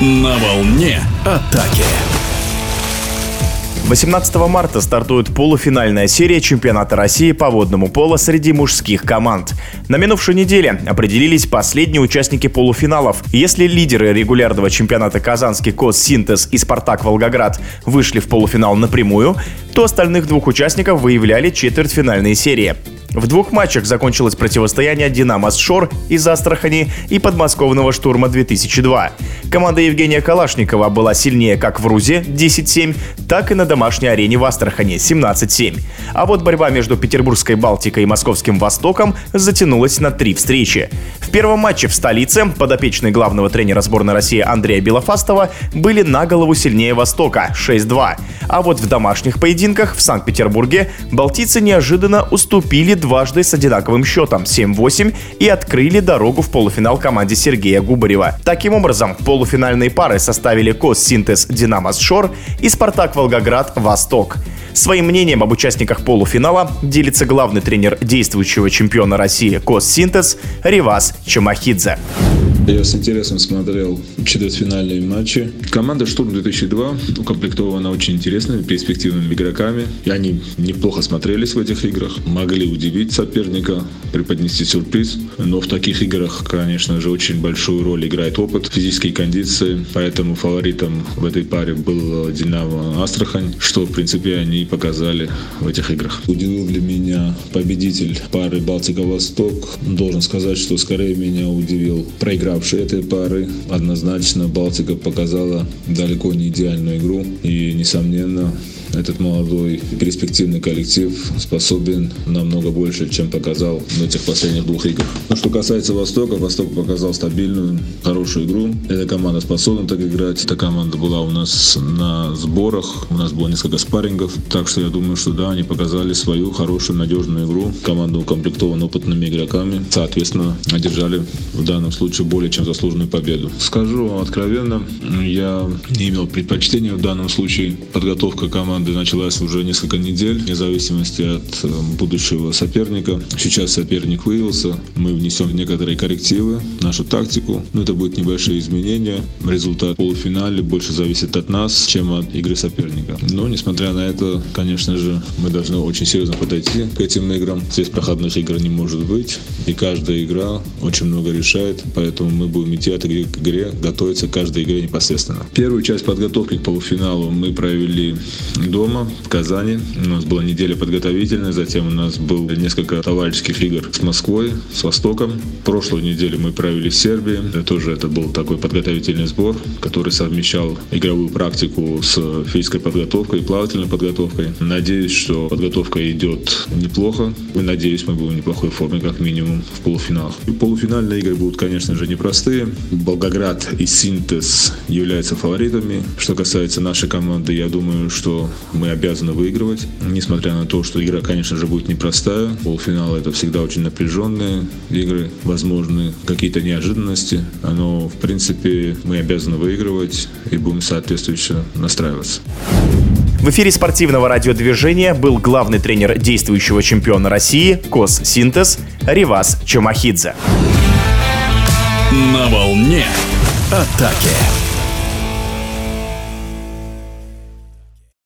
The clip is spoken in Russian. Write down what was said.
На волне атаки. 18 марта стартует полуфинальная серия чемпионата России по водному поло среди мужских команд. На минувшей неделе определились последние участники полуфиналов. Если лидеры регулярного чемпионата Казанский КОС «Синтез» и «Спартак Волгоград» вышли в полуфинал напрямую, то остальных двух участников выявляли четвертьфинальные серии. В двух матчах закончилось противостояние «Динамо» с Шор из Астрахани и подмосковного «Штурма-2002». Команда Евгения Калашникова была сильнее как в Рузе 10-7, так и на домашней арене в Астрахани 17-7. А вот борьба между Петербургской Балтикой и Московским Востоком затянулась на три встречи. В первом матче в столице подопечные главного тренера сборной России Андрея Белофастова были на голову сильнее Востока 6-2. А вот в домашних поединках в Санкт-Петербурге балтийцы неожиданно уступили дважды с одинаковым счетом 7-8 и открыли дорогу в полуфинал команде Сергея Губарева. Таким образом, полуфинальные пары составили КОС Синтез Динамо Шор и Спартак Волгоград Восток. Своим мнением об участниках полуфинала делится главный тренер действующего чемпиона России КОС Синтез Ривас Чамахидзе. Я с интересом смотрел четвертьфинальные матчи. Команда «Штурм-2002» укомплектована очень интересными, перспективными игроками. И они неплохо смотрелись в этих играх, могли удивить соперника, преподнести сюрприз. Но в таких играх, конечно же, очень большую роль играет опыт, физические кондиции. Поэтому фаворитом в этой паре был «Динамо Астрахань», что, в принципе, они показали в этих играх. Удивил для меня победитель пары «Балтика-Восток». Должен сказать, что скорее меня удивил проигравший проигравшей этой пары. Однозначно Балтика показала далеко не идеальную игру. И, несомненно, этот молодой перспективный коллектив способен намного больше, чем показал в этих последних двух играх. Ну, что касается Востока, Восток показал стабильную, хорошую игру. Эта команда способна так играть. Эта команда была у нас на сборах, у нас было несколько спаррингов, так что я думаю, что да, они показали свою хорошую, надежную игру. Команда укомплектована опытными игроками, соответственно, одержали в данном случае более чем заслуженную победу. Скажу откровенно, я не имел предпочтения в данном случае. Подготовка команды команды началась уже несколько недель, вне зависимости от э, будущего соперника. Сейчас соперник выявился, мы внесем некоторые коррективы в нашу тактику. Но это будут небольшие изменения. Результат полуфинале больше зависит от нас, чем от игры соперника. Но, несмотря на это, конечно же, мы должны очень серьезно подойти к этим играм. Здесь проходных игр не может быть. И каждая игра очень много решает. Поэтому мы будем идти от игры к игре, готовиться к каждой игре непосредственно. Первую часть подготовки к полуфиналу мы провели дома в Казани. У нас была неделя подготовительная, затем у нас был несколько товарищеских игр с Москвой, с Востоком. Прошлую неделю мы провели в Сербии. Тоже это был такой подготовительный сбор, который совмещал игровую практику с физической подготовкой, плавательной подготовкой. Надеюсь, что подготовка идет неплохо. Надеюсь, мы будем в неплохой форме, как минимум, в полуфиналах. И полуфинальные игры будут, конечно же, непростые. Волгоград и Синтез являются фаворитами. Что касается нашей команды, я думаю, что мы обязаны выигрывать, несмотря на то, что игра, конечно же, будет непростая. Полуфинал это всегда очень напряженные игры, возможны какие-то неожиданности, но, в принципе, мы обязаны выигрывать и будем соответствующе настраиваться. В эфире спортивного радиодвижения был главный тренер действующего чемпиона России КОС «Синтез» Ривас Чумахидзе. На волне атаки.